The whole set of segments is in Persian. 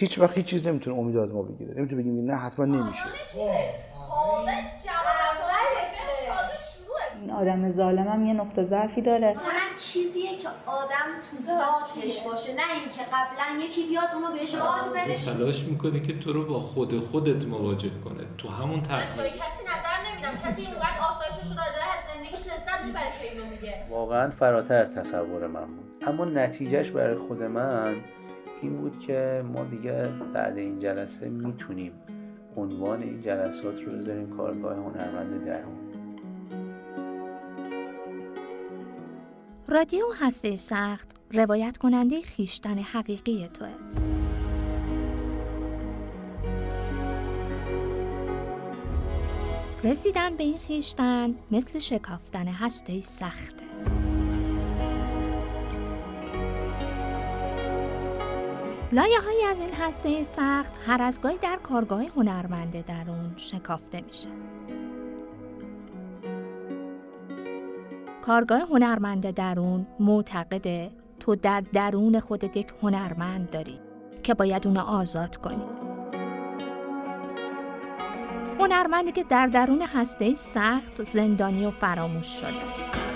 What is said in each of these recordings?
هیچ وقت هیچ چیز نمی‌تونه امید از ما بگیره. نمی‌تونه بگیم نه حتما نمیشه. این آدم ظالمم یه نقطه ضعفی داره. هنر چیزیه که آدم تو ذاتش باشه نه اینکه قبلا یکی بیاد اونو بهش یاد بده. تلاش می‌کنه که تو رو با خود خودت مواجه کنه. تو همون جای کسی نظر نمیدم. کسی اینقدر آسایشش رو داره از زندگیش لذت می‌بره که اینو میگه. واقعا فراتر از تصور من بود. اما نتیجهش برای خود من این بود که ما دیگه بعد این جلسه می‌تونیم عنوان این جلسات رو بذاریم کارگاه هنرمند درون. رادیو هسته سخت روایت کننده خیشتن حقیقی توه. رسیدن به این خیشتن مثل شکافتن هسته سخته. لایه هایی از این هسته سخت هر از گاهی در کارگاه هنرمند درون شکافته میشه. کارگاه هنرمند درون معتقده تو در درون خودت یک هنرمند داری که باید اونو آزاد کنی. هنرمندی که در درون هسته سخت زندانی و فراموش شده.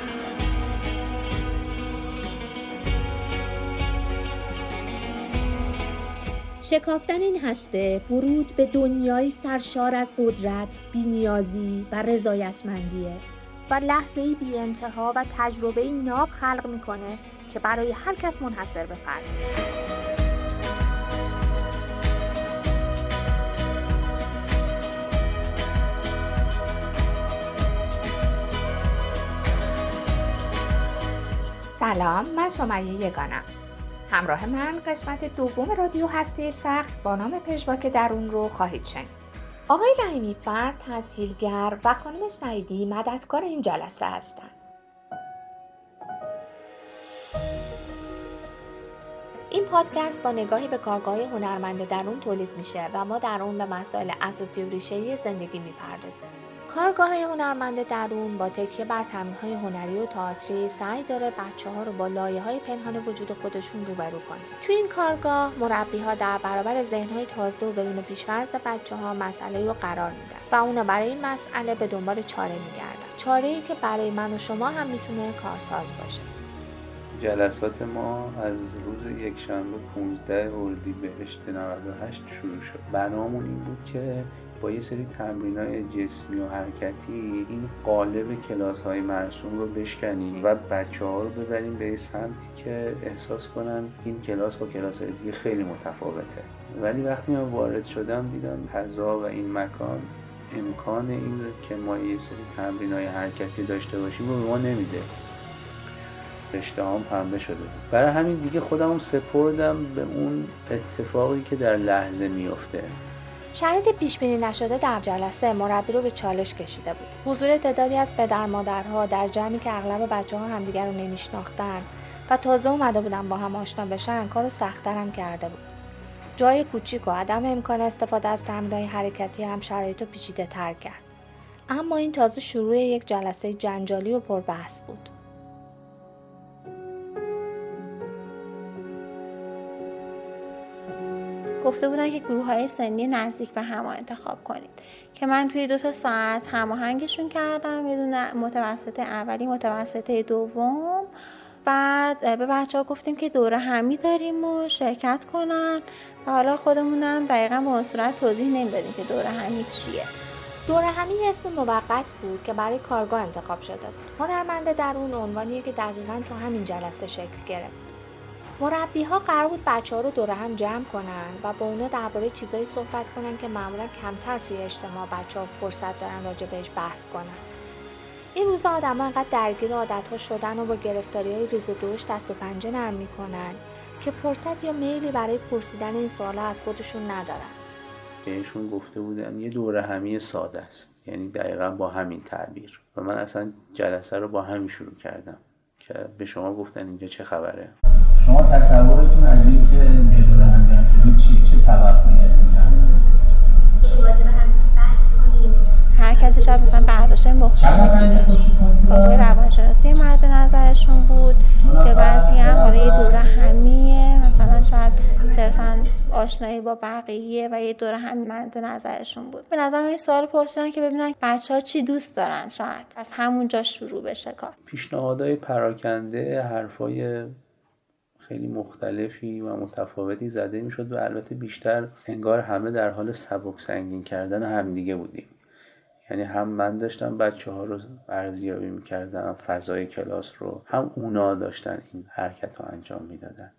شکافتن این هسته ورود به دنیایی سرشار از قدرت، بینیازی و رضایتمندیه و لحظه‌ای بی انتها و تجربه ناب خلق می‌کنه که برای هر کس منحصر به فرد. سلام من سمیه یگانم. همراه من قسمت دوم رادیو هسته سخت با نام پژواک درون رو خواهید شنید. آقای رحیمی فرد تسهیلگر و خانم سعیدی مددکار این جلسه هستند. این پادکست با نگاهی به کارگاه هنرمند درون تولید میشه و ما در اون به مسائل اساسی و ریشه‌ای زندگی می‌پردازیم. کارگاه هنرمند درون با تکیه بر تمرین‌های هنری و تئاتری سعی داره بچه ها رو با لایه های پنهان وجود خودشون روبرو کنه. توی این کارگاه مربی ها در برابر ذهن‌های تازه و بدون پیش‌فرض بچه ها مسئله رو قرار میدن و اونا برای این مسئله به دنبال چاره میگردن. چاره ای که برای من و شما هم می‌تونه کارساز باشه. جلسات ما از روز یکشنبه 15 اردیبهشت 98 شروع شد برنامه‌مون این بود که با یه سری تمرین های جسمی و حرکتی این قالب کلاس های مرسوم رو بشکنیم و بچه ها رو ببریم به سمتی که احساس کنن این کلاس با کلاس های دیگه خیلی متفاوته. ولی وقتی من وارد شدم دیدم فضا و این مکان امکان این رو که ما یه سری تمرین های حرکتی داشته باشیم رو به ما نمیده. رشته هم پنبه شده. برای همین دیگه خودم سپردم به اون اتفاقی که در لحظه میفته شرایط پیش بینی نشده در جلسه مربی رو به چالش کشیده بود. حضور تعدادی از پدر مادرها در جمعی که اغلب بچه ها همدیگر رو نمیشناختن و تازه اومده بودن با هم آشنا بشن کارو سختتر هم کرده بود. جای کوچیک و عدم امکان استفاده از تمرین‌های حرکتی هم شرایط رو پیچیده تر کرد. اما این تازه شروع یک جلسه جنجالی و پربحث بود. گفته بودن که گروه های سنی نزدیک به هم انتخاب کنید. که من توی دو تا ساعت هماهنگشون کردم یه دونه اولی متوسط دوم. بعد به بچه ها گفتیم که دوره همی داریم و شرکت کنن. و حالا خودمونم دقیقا به اون صورت توضیح نمی‌دادیم که دوره همی چیه. دوره همی اسم موقت بود که برای کارگاه انتخاب شده بود. هنرمند درون عنوانیه که دقیقا تو همین جلسه شکل گرفت. مربی ها قرار بود بچه ها رو دور هم جمع کنن و با اونا درباره چیزایی صحبت کنن که معمولا کمتر توی اجتماع بچه ها فرصت دارن راجع بهش بحث کنن. این روزا آدم ها انقدر درگیر عادت ها شدن و با گرفتاری های ریز و دوش دست و پنجه نرم می‌کنن که فرصت یا میلی برای پرسیدن این سوالا از خودشون ندارن. بهشون گفته بودن یه دوره همی ساده است یعنی دقیقا با همین تعبیر و من اصلا جلسه رو با همین شروع کردم که به شما گفتن اینجا چه خبره شما تصورتون از این که یه دوره هم جمع شدید چی چه توقعی از این هر کسی شاید مثلا برداشت مختلفی داشت کارگاه روانشناسی مورد نظرشون بود که بعضی هم حالا یه دوره همیه مثلا شاید صرفا آشنایی با بقیه و یه دور هم مد نظرشون بود. به نظرم این سوال پرسیدن که ببینن بچه ها چی دوست دارن شاید از همونجا شروع بشه کار. پیشنهادهای پراکنده حرفای خیلی مختلفی و متفاوتی زده می‌شد و البته بیشتر انگار همه در حال سبک سنگین کردن همدیگه بودیم. یعنی هم من داشتم بچه ها رو ارزیابی می‌کردم فضای کلاس رو هم اونا داشتن این حرکت رو انجام می‌دادن.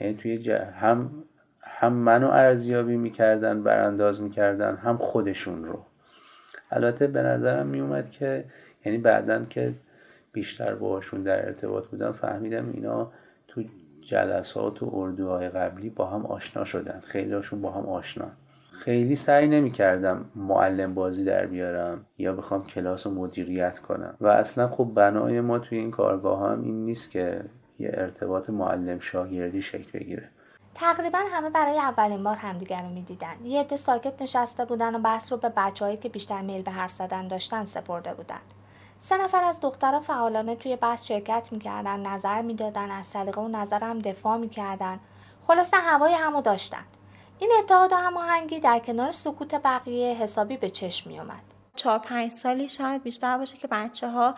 یعنی توی ج... هم هم منو ارزیابی می‌کردن برانداز می‌کردن هم خودشون رو. البته به نظرم میومد که یعنی بعدا که بیشتر باهاشون در ارتباط بودم فهمیدم اینا جلسات و اردوهای قبلی با هم آشنا شدن. خیلی هاشون با هم آشنا. خیلی سعی نمی کردم معلم بازی در بیارم یا بخوام کلاس رو مدیریت کنم. و اصلا خب بنای ما توی این کارگاه هم این نیست که یه ارتباط معلم شاگردی شکل بگیره. تقریبا همه برای اولین بار همدیگر رو می‌دیدن. یه عده ساکت نشسته بودن و بحث رو به بچههایی که بیشتر میل به حرف زدن داشتن سپرده بودن. سه نفر از دخترها فعالانه توی بحث شرکت می‌کردن نظر می‌دادن از سلیقه و هم دفاع می‌کردن. خلاصه هوای همو داشتن. این اتحاد و هماهنگی در کنار سکوت بقیه حسابی به چشم میومد چهار پنج سالی شاید بیشتر باشه که بچه ها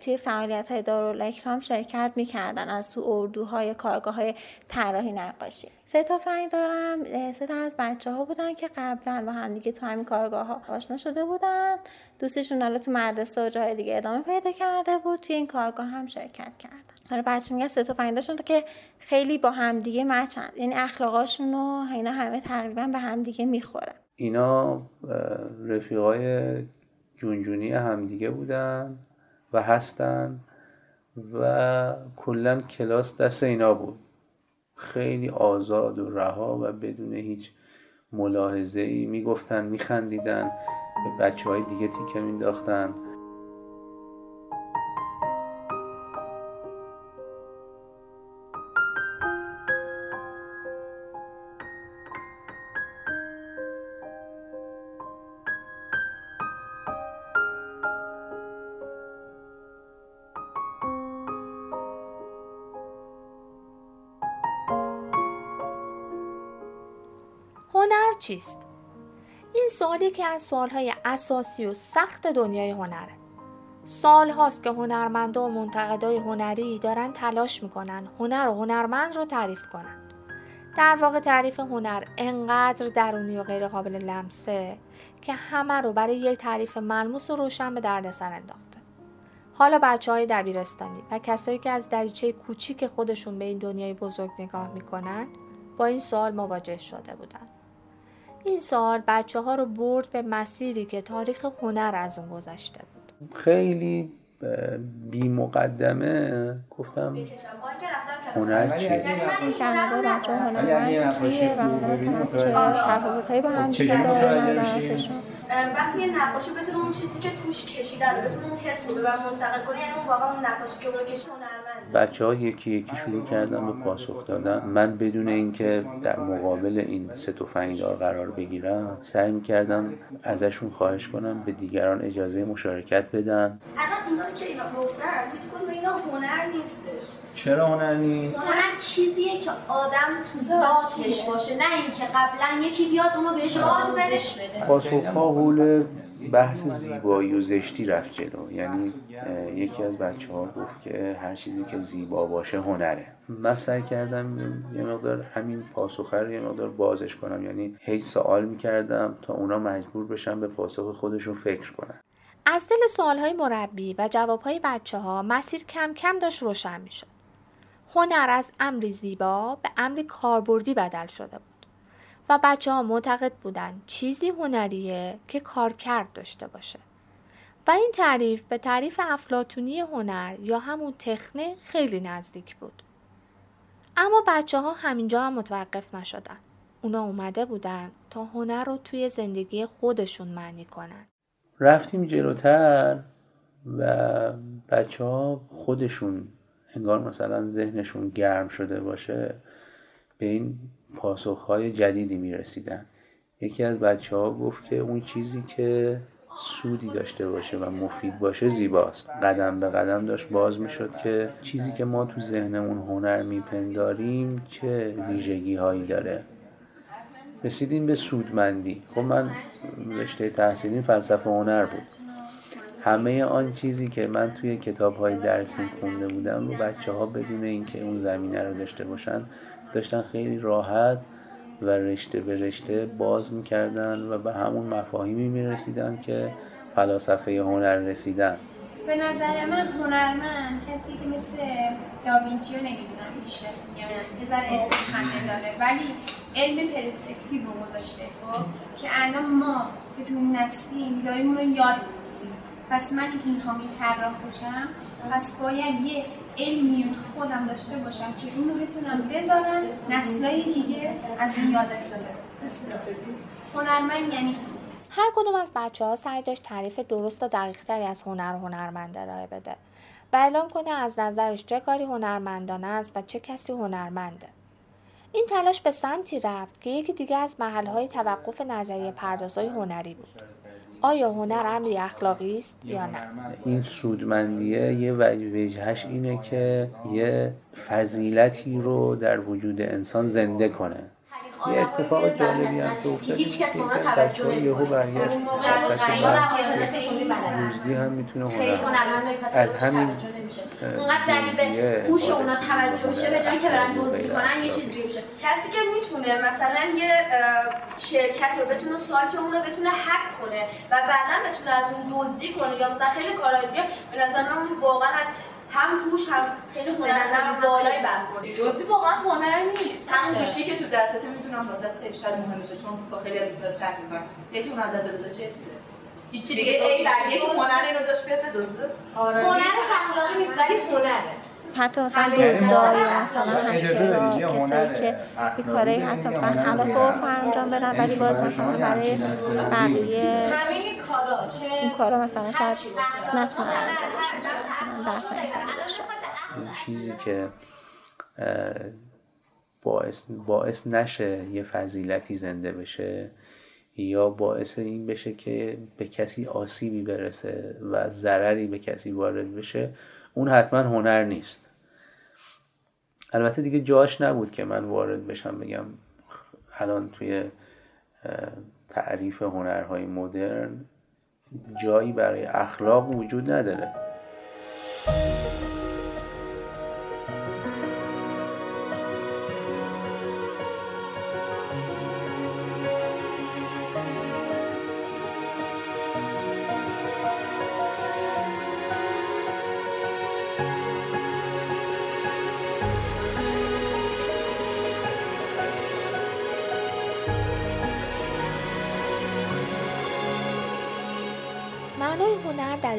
توی فعالیت های دارالاکرام شرکت می‌کردن از تو اردوهای کارگاه های طراحی نقاشی. سه تا فنگ دارم سه تا از بچه ها بودن که قبلا با هم دیگه تو همین کارگاه ها آشنا شده بودن. دوستشون حالا تو مدرسه و جای دیگه ادامه پیدا کرده بود توی این کارگاه هم شرکت کردن. حالا بچه میگه سه تا فنگ که خیلی با هم دیگه مچند یعنی اخلاقاشون و اینا همه تقریبا به هم دیگه می‌خورن اینا رفیقای جونجونی همدیگه بودن و هستن و کلا کلاس دست اینا بود. خیلی آزاد و رها و بدون هیچ ملاحظه ای می‌گفتن میخندیدن به بچه های دیگه تیکه مینداختن چیست؟ این سوالی که از سوالهای اساسی و سخت دنیای هنره. سال هاست که هنرمنده و منتقدای هنری دارن تلاش می‌کنن هنر و هنرمند رو تعریف کنن. در واقع تعریف هنر انقدر درونی و غیر قابل لمسه که همه رو برای یک تعریف ملموس و روشن به دردسر انداخته. حالا بچه های دبیرستانی و کسایی که از دریچه کوچیک خودشون به این دنیای بزرگ نگاه می‌کنن با این سوال مواجه شده بودن. این سوال بچه ها رو برد به مسیری که تاریخ هنر از اون گذشته بود. خیلی بی مقدمه گفتم هنر چیه؟ که نظر بچه ها هنرمند کیه و هنر چه تفاوت هایی با هم دیگه داره وقتی یه نقاشی بتونه اون چیزی که توش کشیدن بتونه اون حس رو ببر منتقل کنه یعنی اون واقعا اون نقاشی که اون کشید بچه ها یکی یکی شروع کردن به پاسخ دادن. من بدون اینکه در مقابل این سه تفنگدار قرار بگیرم سعی می‌کردم ازشون خواهش کنم به دیگران اجازه مشارکت بدن. الان اینا که اینا گفتن هیچ کدوم اینا هنر نیستش. چرا هنر نیست؟ هنر چیزیه که آدم تو ذاتش باشه نه اینکه قبلا یکی بیاد اونو بهش یاد بده. پاسخها حول بحث زیبایی و زشتی رفت جلو. یعنی یکی از بچه ها گفت که هر چیزی که زیبا باشه هنره. من سعی کردم یه مقدار همین پاسخه رو یه مقدار بازش کنم. یعنی هی سوال می‌کردم تا اونا مجبور بشن به پاسخ خودشون فکر کنن. از دل سوالهای مربی و جوابهای بچه ها مسیر کم کم داشت روشن می شد. هنر از امری زیبا به امری کاربردی بدل شده بود. و بچه ها معتقد بودند چیزی هنریه که کارکرد داشته باشه. و این تعریف به تعریف افلاتونی هنر یا همون تخنه خیلی نزدیک بود. اما بچه ها همینجا هم متوقف نشدن. اونا اومده بودن تا هنر رو توی زندگی خودشون معنی کنن. رفتیم جلوتر و بچه ها خودشون انگار مثلا ذهنشون گرم شده باشه به این پاسخهای جدیدی می‌رسیدن. یکی از بچه ها گفت که اون چیزی که سودی داشته باشه و مفید باشه زیباست. قدم به قدم داشت باز می‌شد که چیزی که ما تو ذهنمون هنر میپنداریم چه ویژگی هایی داره. رسیدیم به سودمندی. خب من رشته تحصیلی فلسفه هنر بود. همه آن چیزی که من توی کتاب های درسی خونده بودم رو بچه ها بدون اینکه اون زمینه رو داشته باشن داشتن خیلی راحت و رشته به رشته باز می‌کردن و به همون مفاهیمی می‌رسیدن که فلاسفه هنر رسیدن. به نظر من هنرمند کسی که مثل داوینچی رو نمی‌دونم می‌شناسیم یا یه ذره اسم خنده داره. ولی علم پرسپکتیو رو گذاشته خب؟ که الان ما که تو نسلیم داریم اون رو یاد می‌گیریم پس من اینها طراح باشم پس باید یه علمی تو خودم داشته باشم که اون رو بتونم بذارم نسلای دیگه از اون یاد استفاده هنرمند یعنی هر کدوم از بچه ها سعی داشت تعریف درست و دقیق تری از هنر و هنرمند ارائه بده و اعلام کنه از نظرش چه کاری هنرمندانه است و چه کسی هنرمنده. این تلاش به سمتی رفت که یکی دیگه از محلهای توقف نظریه پردازهای هنری بود. آیا هنر امری اخلاقی است یا نه؟ این سودمندیه یه وجهش اینه که یه فضیلتی رو در وجود انسان زنده کنه یه اتفاق جالبی هم که افتاد هیچ کس ما توجه یهو برگشت روزدی هم می‌تونه هنر از همین اونقدر به هوش اونا توجه بشه به جایی که برن دزدی کنن یه چیزی بشه کسی که می‌تونه مثلا یه شرکت رو بتونه سایت اون رو بتونه هک کنه و بعدا بتونه از اون دزدی کنه یا مثلا خیلی کارهای دیگه به نظر من واقعا از هم هوش هم خیلی هنر بالایی برخورد. جزئی واقعا هنر نیست. همون گوشی که تو دستت می‌دونم واسه خیلی شاید مهم میشه چون با خیلی از دوستا چت می‌کنن یکی اون ازت بدوزه چه چیزه هیچ دیگه ای در یکی هنر اینو داشت بیاد بدوزه هنرش اخلاقی نیست ولی هنره. حتی مثلا دزدای مثلا هکرها کسایی که یه کارهای حتی مثلا خلاف عرف انجام بدن ولی باز مثلا برای بقیه این کارا مثلا شاید نتونن انجامشون بدن مثلا دست نیفتنی باشه اون چیزی که باعث, باعث نشه یه فضیلتی زنده بشه یا باعث این بشه که به کسی آسیبی برسه و ضرری به کسی وارد بشه اون حتما هنر نیست. البته دیگه جاش نبود که من وارد بشم بگم الان توی تعریف هنرهای مدرن جایی برای اخلاق وجود نداره.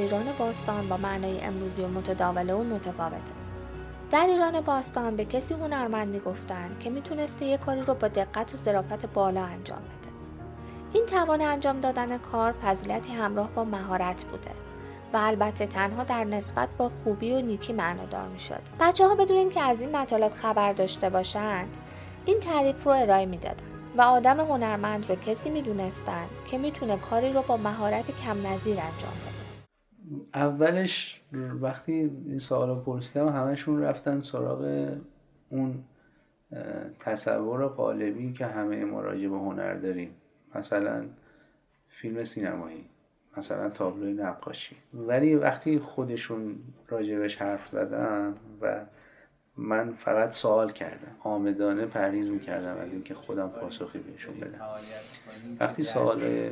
ایران باستان با معنای امروزی و متداول اون متفاوته. در ایران باستان به کسی هنرمند می‌گفتن که می‌تونسته یه کاری رو با دقت و ظرافت بالا انجام بده. این توان انجام دادن کار فضیلتی همراه با مهارت بوده و البته تنها در نسبت با خوبی و نیکی معنادار می‌شد. بچه ها بدون اینکه از این مطالب خبر داشته باشن این تعریف رو ارائه می‌دادن. و آدم هنرمند رو کسی می‌دونستن که می‌تونه کاری رو با مهارت کم نظیر انجام بده اولش وقتی این سوالا پرسیدم همشون رفتن سراغ اون تصور قالبی که همه ما راجع به هنر داریم. مثلا فیلم سینمایی مثلا تابلوی نقاشی. ولی وقتی خودشون راجبش حرف زدن و من فقط سوال کردم آمدانه پریز می‌کردم از اینکه خودم پاسخی بهشون بدم وقتی سوال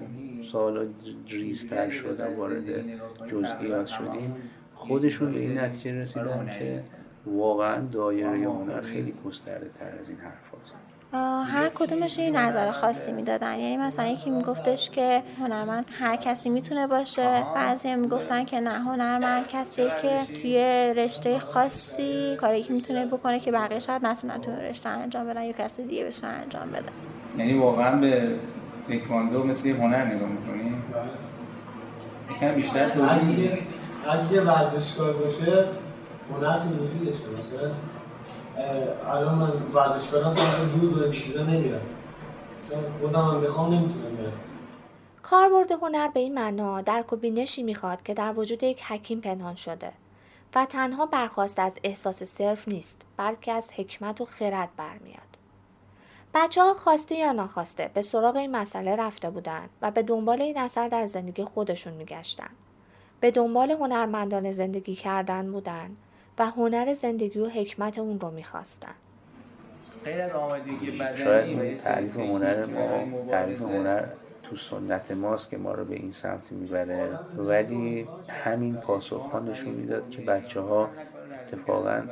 سوال ریزتر شدم وارد جزئیات شدیم خودشون به این نتیجه رسیدن که واقعا دایره هنر خیلی گسترده تر از این حرف هست. هر کدومش یه نظر خاصی می‌دادن. یعنی مثلا یکی میگفتش که هنرمند هر کسی می‌تونه باشه. بعضی می‌گفتن که نه هنرمند کسی که توی رشته خاصی کاری که می‌تونه بکنه که بقیه شاید نتونن توی رشته انجام بدن یا کسی دیگه بتونه انجام بده. یعنی واقعا به تکواندو مثل هنر نگاه می‌کنی؟ یکم بیشتر توضیح اگه ورزشکار باشه هنر تو وجودش مثلا الان من ورزشکارم سمت دور به چیزا نمیرم مثلا خودم هم بخوام نمی‌تونم برم کاربرد هنر به این معنا درک و بینشی می‌خواد که در وجود یک حکیم پنهان شده و تنها برخواست از احساس صرف نیست بلکه از حکمت و خرد برمیاد. بچه ها خواسته یا ناخواسته به سراغ این مسئله رفته بودن و به دنبال این اثر در زندگی خودشون میگشتن. به دنبال هنرمندان زندگی کردن بودن و هنر زندگی و حکمت اون رو می‌خواستن. غیر از آمادگی بدنی شاید تعریف هنر ما تعریف هنر تو سنت ماست که ما رو به این سمت می‌بره ولی همین پاسخ ها نشون می‌داد که بچه ها اتفاقا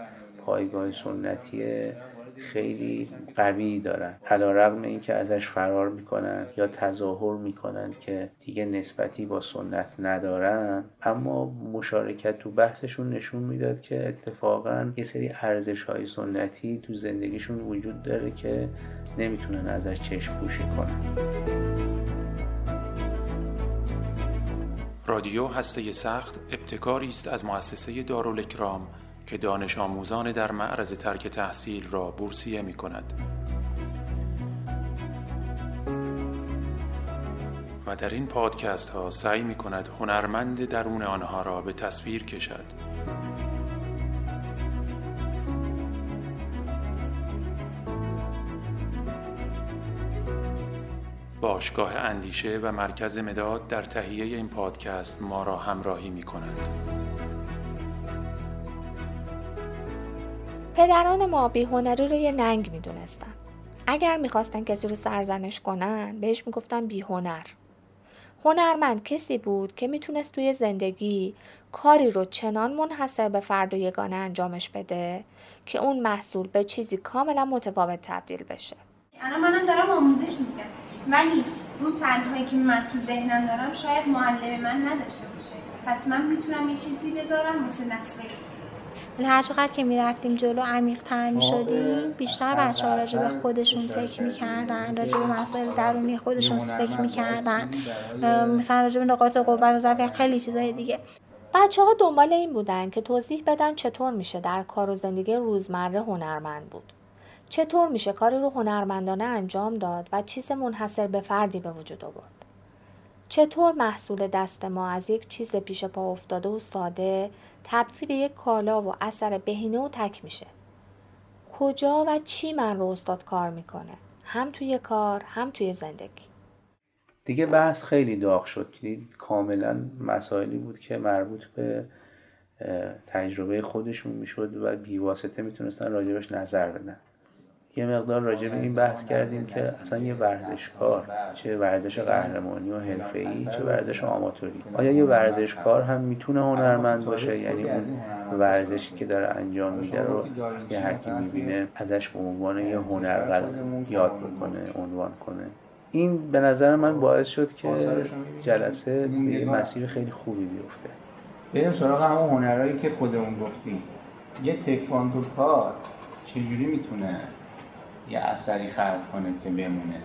پایگاه سنتی خیلی قوی دارن. علا رقم این که ازش فرار می‌کنن یا تظاهر می‌کنن که دیگه نسبتی با سنت ندارن اما مشارکت تو بحثشون نشون می‌داد که اتفاقا یه سری ارزش های سنتی تو زندگیشون وجود داره که نمی‌تونن ازش چشم پوشی کنن. رادیو هسته سخت ابتکاری است از مؤسسه دارالکرام که دانش آموزان در معرض ترک تحصیل را بورسیه می کند. و در این پادکست ها سعی می کند هنرمند درون آنها را به تصویر کشد. باشگاه اندیشه و مرکز مداد در تهیه این پادکست ما را همراهی می کند. پدران ما بیهنری رو یه ننگ می‌دونستن. اگر می‌خواستن کسی رو سرزنش کنن بهش می‌گفتن بیهنر. هنرمند کسی بود که می‌تونست توی زندگی کاری رو چنان منحصر به فرد و یگانه انجامش بده که اون محصول به چیزی کاملا متفاوت تبدیل بشه. الان منم دارم آموزش میگم ولی اون تنهایی که من تو ذهنم دارم شاید معلم من نداشته باشه پس من می‌تونم یه چیزی بذارم واسه نسل هر چقدر که می‌رفتیم جلو عمیق تر می‌شدیم بیشتر بچه ها راجع به خودشون فکر می‌کردن راجع به مسائل درونی خودشون فکر می‌کردن. مثلا راجع به نقاط قوت و ضعف خیلی چیزای دیگه. بچه ها دنبال این بودن که توضیح بدن چطور میشه در کار و زندگی روزمره هنرمند بود. چطور میشه کاری رو هنرمندانه انجام داد و چیز منحصر به فردی به وجود آورد. چطور محصول دست ما از یک چیز پیش پا افتاده و ساده تبدیل به یک کالا و اثر بهینه و تک میشه؟ کجا و چی من رو استاد کار می‌کنه؟ هم توی کار هم توی زندگی. دیگه بحث خیلی داغ شد. کاملا مسائلی بود که مربوط به تجربه خودشون می‌شد و بیواسطه می‌تونستن راجبش نظر بدن. یه مقدار راجع به این بحث کردیم که اصلا یه ورزشکار چه ورزش قهرمانی و حرفه‌ای چه ورزش آماتوری. آیا یه ورزشکار هم می‌تونه هنرمند باشه؟ یعنی اون ورزشی که داره انجام میده رو یه هر کی می‌بینه ازش به عنوان یه هنر یاد بکنه عنوان کنه. این به نظر من باعث شد که جلسه به یه مسیر خیلی خوبی بیفته. بریم سراغ همون هنرهایی که خودمون گفتیم. یه تکواندو کار چجوری می‌تونه یه اثری خلق کنه که بمونه.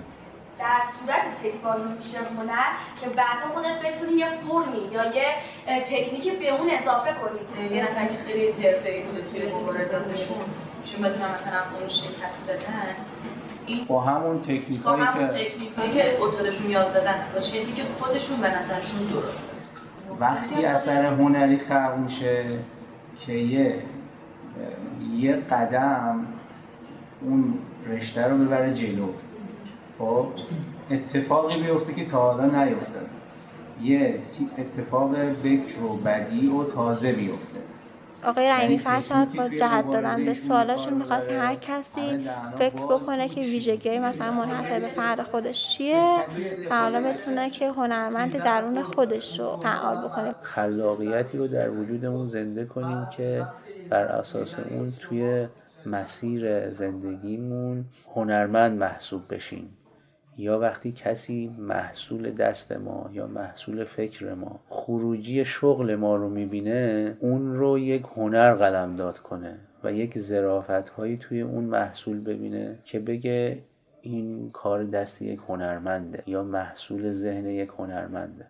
در صورت تکواندو میشه هنر که بعدا خودت بتونی یه فرمی یا یه تکنیکی به اون اضافه کنی. یه نفر که خیلی حرفه‌ای بوده توی مبارزاتشون چون بتونن مثلا اون شکست بدن با همون تکنیک با همون تکنیکایی که استادشون یاد دادن با چیزی که خودشون به نظرشون درسته وقتی اثر هنری خلق میشه که یه یه قدم اون رشته رو ببره جلو. خب؟ اتفاقی بیفته که تا حالا نیفتاد یه اتفاق بکر و بدی و تازه بیفته. آقای رحیمی فرشاد با جهت دادن به سوالاشون می‌خواست هر کسی فکر بکنه که ویژگی های مثلا منحصر به فرد خودش چیه؟ و حالا بتونه که هنرمند درون خودش رو فعال بکنه. خلاقیتی رو در وجودمون زنده کنیم که بر اساس اون توی مسیر زندگیمون هنرمند محسوب بشیم. یا وقتی کسی محصول دست ما یا محصول فکر ما خروجی شغل ما رو می‌بینه اون رو یک هنر قلمداد کنه و یک زرافت هایی توی اون محصول ببینه که بگه این کار دست یک هنرمنده یا محصول ذهن یک هنرمنده.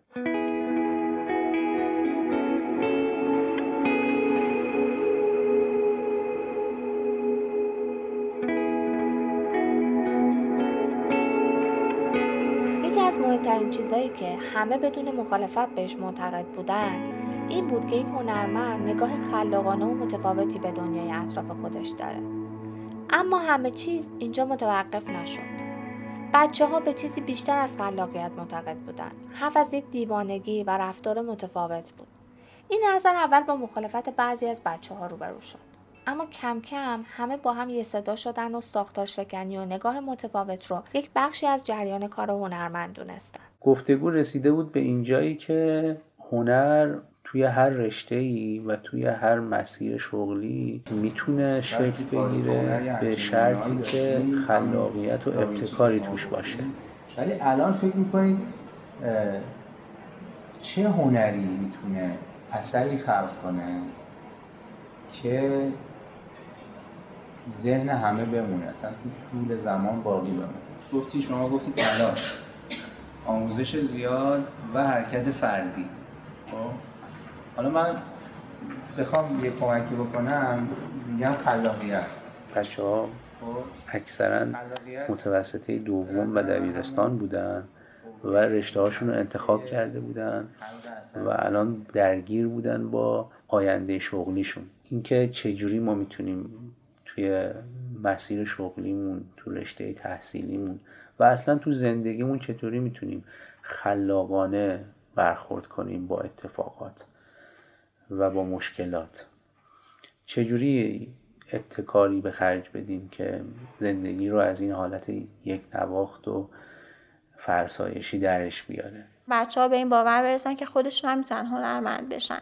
مهمترین چیزهایی که همه بدون مخالفت بهش معتقد بودن این بود که یک هنرمند نگاه خلاقانه و متفاوتی به دنیای اطراف خودش داره. اما همه چیز اینجا متوقف نشد. بچه ها به چیزی بیشتر از خلاقیت معتقد بودن. حرف از یک دیوانگی و رفتار متفاوت بود. این نظر اول با مخالفت بعضی از بچه ها روبرو شد. اما کم کم همه با هم یه صدا شدن و ساختار شکنی و نگاه متفاوت رو یک بخشی از جریان کار هنرمند دونستن. گفتگو رسیده بود به اینجایی که هنر توی هر رشته ای و توی هر مسیر شغلی می‌تونه شکل بگیره به شرطی که خلاقیت و ابتکاری توش باشه. ولی الان فکر می‌کنید چه هنری می‌تونه اثری خلق کنه که ذهن همه بمونه. اصلا تو طول زمان باقی بمونه. گفتی شما گفتید تلاش آموزش زیاد و حرکت فردی. خب؟ حالا من بخوام یه کمکی بکنم. میگم خلاقیت. بچه ها اکثرا متوسطه دوم و دبیرستان بودن و رشته هاشون رو انتخاب کرده بودن و الان درگیر بودن با آینده شغلیشون. اینکه چجوری ما می‌تونیم توی مسیر شغلیمون تو رشته تحصیلیمون و اصلا تو زندگیمون چطوری می‌تونیم خلاقانه برخورد کنیم با اتفاقات و با مشکلات؟ چجوری ابتکاری به خرج بدیم که زندگی رو از این حالت یک نواخت و فرسایشی درش بیاره؟ بچه ها به این باور برسن که خودشون هم می‌تونن هنرمند بشن.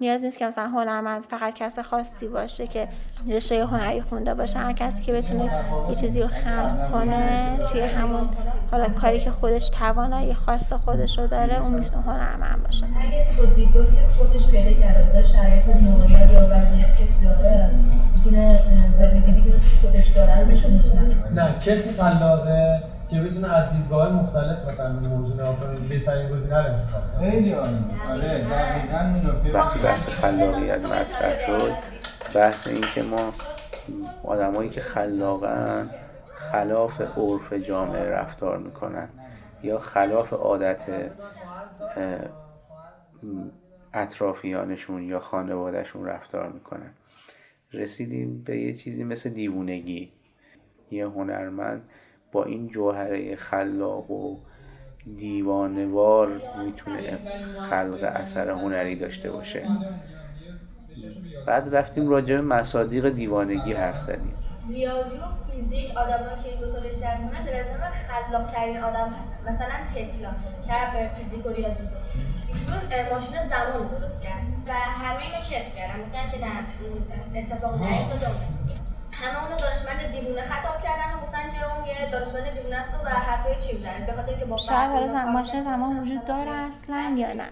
نیاز نیست که مثلا هنرمند فقط کس خاصی باشه که رشته هنری خونده باشه. هر کسی که بتونه یه چیزی رو خلق کنه توی همون حالا کاری که خودش توانایی خاص خودش رو داره اون می‌تونه هنرمند باشه. اگه خودش پیدا کرده شرایط موقعیت یا وضعیت که داره می‌تونه زندگی که خودش داره رو بشه نه کسی خلاقه که بتونه از دیدگاه مختلف مثلا موضوع نگاه کنه بهترین گزینه رو انتخاب کنه. خیلی عالی. آره دقیقاً این نکته وقتی بحث خلاقیت مطرح شد. بحث این که ما آدمایی که خلاقن خلاف عرف جامعه رفتار می‌کنن یا خلاف عادت اطرافیانشون یا خانوادهشون رفتار می‌کنن. رسیدیم به یه چیزی مثل دیوونگی. یه هنرمند با این جوهره خلاق و دیوانوار می‌تونه خلق اثر هنری داشته باشه. بعد رفتیم راجع به مصادیق دیوانگی حرف زدیم. ریاضی و فیزیک آدمایی که این دو تا رشته به نظر من خلاق ترین آدم هستن. مثلا تسلا که فیزیک و ریاضی بود. ایشون ماشین زمان درست کرد. و همه اینو کسب کردن. گفتن که در اتفاق نیفتاد همه اونو دانشمند دیوونه خطاب کردن و گفتن که اون یه دانشمند دیوونه است و حرفای چی می‌زنه. به خاطر که با شاید حالا زمان ماشین زمان وجود داره اصلا یا نه؟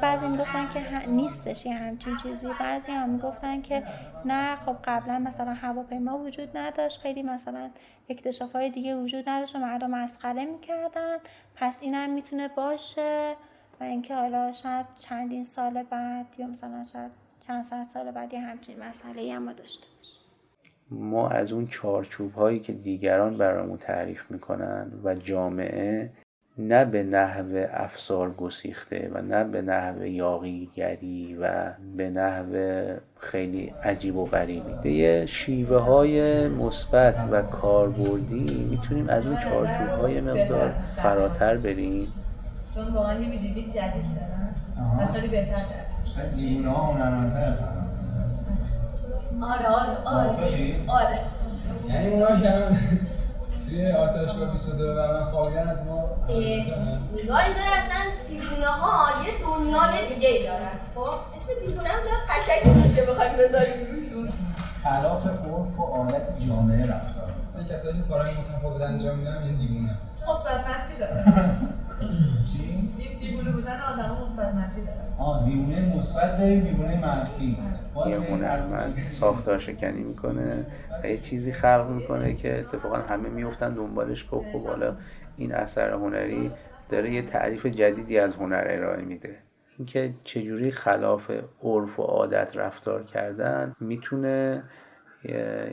بعضی می‌گفتن که نیستش یه همچین چیزی. بعضی هم می‌گفتن که نه خب قبلا مثلا هواپیما وجود نداشت. خیلی مثلا اکتشاف های دیگه وجود نداشت و مردم مسخره می‌کردن. پس اینم می‌تونه باشه. و اینکه حالا شاید چندین سال بعد یا مثلا شاید چند سال بعد یه همچین مسئله هم داشته ما از اون چارچوب هایی که دیگران برامون تعریف می‌کنن و جامعه نه به نحو افسار گسیخته و نه به نحو یاقیگری و به نحو خیلی عجیب و غریبی. به یه شیوه های مثبت و کاربردی می‌تونیم از اون چارچوب های مقدار فراتر بریم. چون واقعا یه ویژگی جدید دارن و خیلی بهتر شاید دیوونه ها هنرمندتر از آره آره آره. آره. یعنی اونا که توی آسایشگاه 22 و من خوابیدن از ما نگاه این داره اصلا دیوونه ها یه دنیای دیگه ای دارن. خب اسم دیوونه هم زیاد قشنگ نیست که بخوایم بذاریم روشون خلاف عرف و عادت جامعه رفتار. این کسایی که کارهای متفاوت انجام میدن این دیوونه است. مثبت منفی داره. چی؟ این دیوونه بودن آدم مثبت منفی داره. آه دیوونه مثبت داریم دیوونه منفی. یه هنرمند ساختار شکنی می‌کنه و یه چیزی خلق می‌کنه که اتفاقا همه میفتن دنبالش. که خب حالا این اثر هنری داره یه تعریف جدیدی از هنر ارائه میده. اینکه چجوری خلاف عرف و عادت رفتار کردن می‌تونه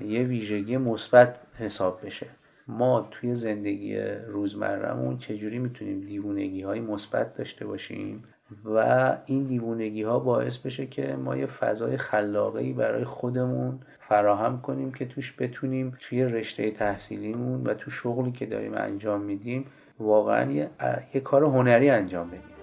یه ویژگی مثبت حساب بشه. ما توی زندگی روزمرهمون چجوری می‌تونیم دیوونگی های مثبت داشته باشیم؟ و این دیوونگی ها باعث بشه که ما یه فضای خلاقه برای خودمون فراهم کنیم که توش بتونیم توی رشته تحصیلیمون و تو شغلی که داریم انجام میدیم واقعا یه, یه کار هنری انجام بدیم.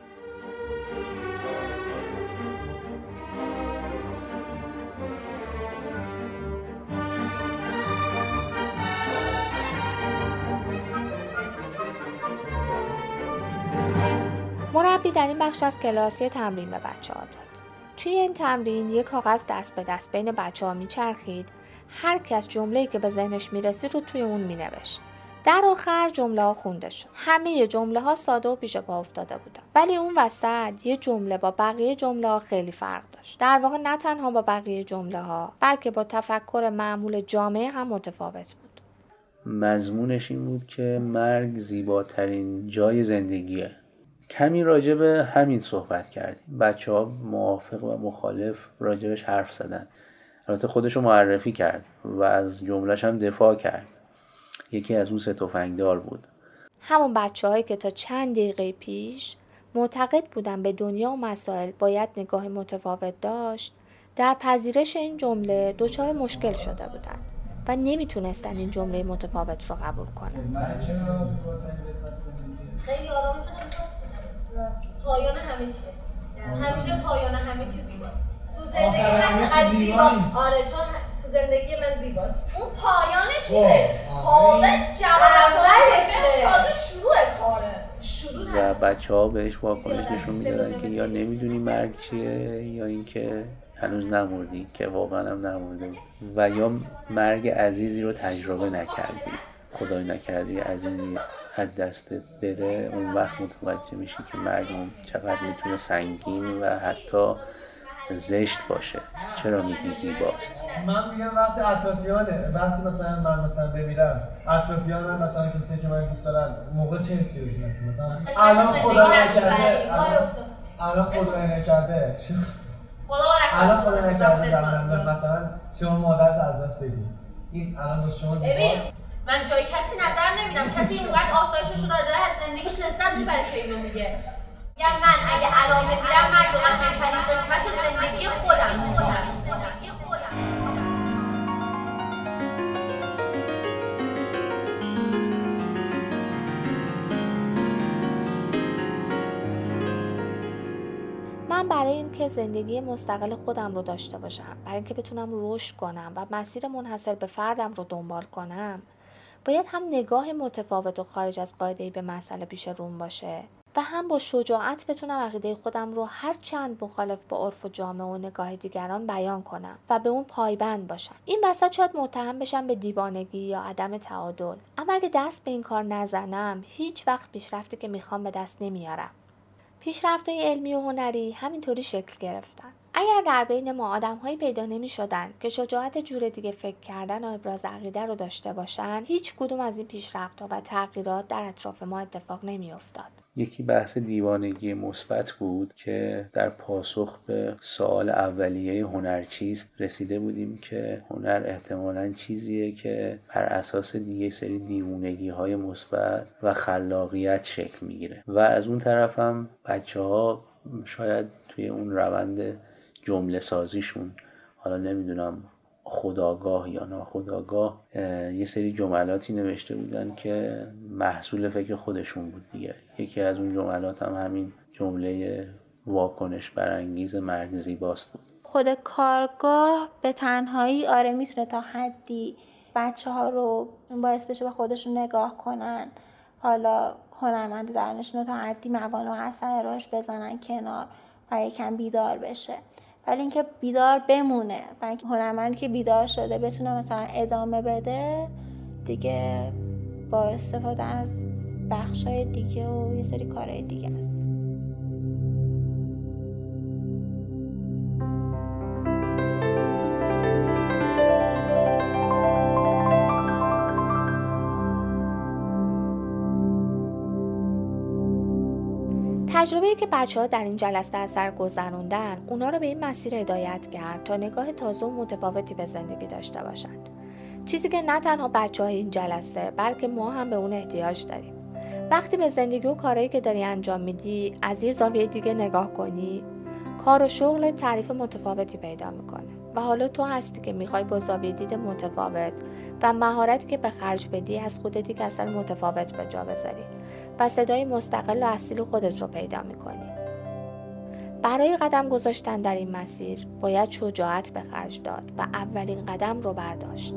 در این بخش از کلاسی تمرین به بچه ها داد. توی این تمرین یک کاغذ دست به دست بین بچه ها میچرخید هر کس جمله‌ای که به ذهنش می‌رسید رو توی اون مینوشت. در آخر جمله ها خونده شد. همه جمله ها ساده و پیش پا افتاده بودن. ولی اون وسط یه جمله با بقیه جمله ها خیلی فرق داشت. در واقع نه تنها با بقیه جمله ها بلکه با تفکر معمول جامعه هم متفاوت بود. مضمونش این بود که مرگ زیباترین جای زندگیه. کمی راجع به همین صحبت کردیم. بچه ها موافق و مخالف راجبش حرف زدن. البته خودش رو معرفی کرد و از جملهش هم دفاع کرد. یکی از اون سه تفنگدار بود. همون بچه هایی که تا چند دقیقه پیش معتقد بودن به دنیا و مسائل باید نگاه متفاوت داشت در پذیرش این جمله دچار مشکل شده بودن و نمی‌تونستن این جمله متفاوت رو قبول کنن. خیلی آرام پایان همه چیه. همیشه پایان همه چیز زیباست. تو زندگی هر چقدر زیبا آره چون تو زندگی من زیباست. اون پایانش چیزه حاوه اولشه. تازه شروع کاره. شروع و بچه ها بهش واکنش نشون می‌دادن که یا نمی‌دونی مرگ چیه یا اینکه هنوز نمردی که واقعا هم نمرده. و یا مرگ عزیزی رو تجربه نکردی. خدای نکردی عزیزی. از دستت بره اون وقت متوجه میشی که مرگ چقدر می‌تونه سنگین و حتی زشت باشه. چرا میگی زیباست؟ من میگم وقتی اطرافیانه وقتی مثلا من مثلا بمیرم اطرافیان من مثلا کسی که من دوست دارم موقع چه حسی روشون هست مثلا الان خدا نکرده الان خدا نکرده. الان خدا نکرده مثلا شما مادرت از دست بدی این الان دوست شما زیباست. من جای کسی نظر نمیدم. کسی اینقدر آسایشش رو داره از زندگیش لذت می‌بره که اینو میگه. یا من اگه الان بمیرم مرگ و قشنگترین قسمت زندگی خودم خودم. من برای اینکه زندگی مستقل خودم رو داشته باشم برای اینکه بتونم رشد کنم و مسیر منحصر به فردم رو دنبال کنم باید هم نگاه متفاوت و خارج از قاعده به مسئله پیش روم باشه و هم با شجاعت بتونم عقیده خودم رو هر چند مخالف با عرف و جامعه و نگاه دیگران بیان کنم و به اون پایبند باشم. این وسط شاید متهم بشم به دیوانگی یا عدم تعادل. اما اگه دست به این کار نزنم هیچ وقت پیشرفتی که می‌خوام به دست نمیارم. پیشرفت‌های علمی و هنری همینطوری شکل گرفتن. اگر در بین ما آدمهایی پیدا نمی شدن که شجاعت جور دیگه فکر کردن و ابراز عقیده رو داشته باشن هیچ کدوم از این پیشرفت‌ها و تغییرات در اطراف ما اتفاق نمی افتاد. یکی بحث دیوانگی مثبت بود که در پاسخ به سوال اولیه هنر چیست رسیده بودیم که هنر احتمالا چیزیه که بر اساس دیگه سری دیوانگی های مثبت و خلاقیت شکل می‌گیره و از اون طرف هم بچه ها شاید توی اون روند جمله سازیشون. حالا نمی‌دونم خداگاه یا ناخداگاه یه سری جملاتی نوشته بودن که محصول فکر خودشون بود دیگه. یکی از اون جملات هم همین جمله واکنش برانگیز مرگ زیباست بود. خود کارگاه به تنهایی آره می‌تونه تا حدی بچه ها رو باعث بشه به خودشون نگاه کنن. حالا هنرمند درنشون رو تا حدی موانع و اثر راش بزنن کنار و یکم بیدار بشه. ولی اینکه بیدار بمونه و اینکه هنرمندی که بیدار شده بتونه مثلا ادامه بده دیگه با استفاده از بخشای دیگه و یه سری کارهای دیگه است. تجربه که بچه ها در این جلسه از سر گذروندن اونا رو به این مسیر هدایت کرد تا نگاه تازه و متفاوتی به زندگی داشته باشند. چیزی که نه تنها بچه های این جلسه بلکه ما هم به اون احتیاج داریم. وقتی به زندگی و کارهایی که داری انجام میدی از یه زاویه دیگه نگاه کنی کار و شغل تعریف متفاوتی پیدا می‌کنه. و حالا تو هستی که می‌خوای با زاویه دید متفاوت و مهارتی که به خرج بدی از خودت یک اثر متفاوت به جا بذاری. و صدای مستقل و اصیل خودت رو پیدا می‌کنی. برای قدم گذاشتن در این مسیر باید شجاعت به خرج داد و اولین قدم رو برداشت.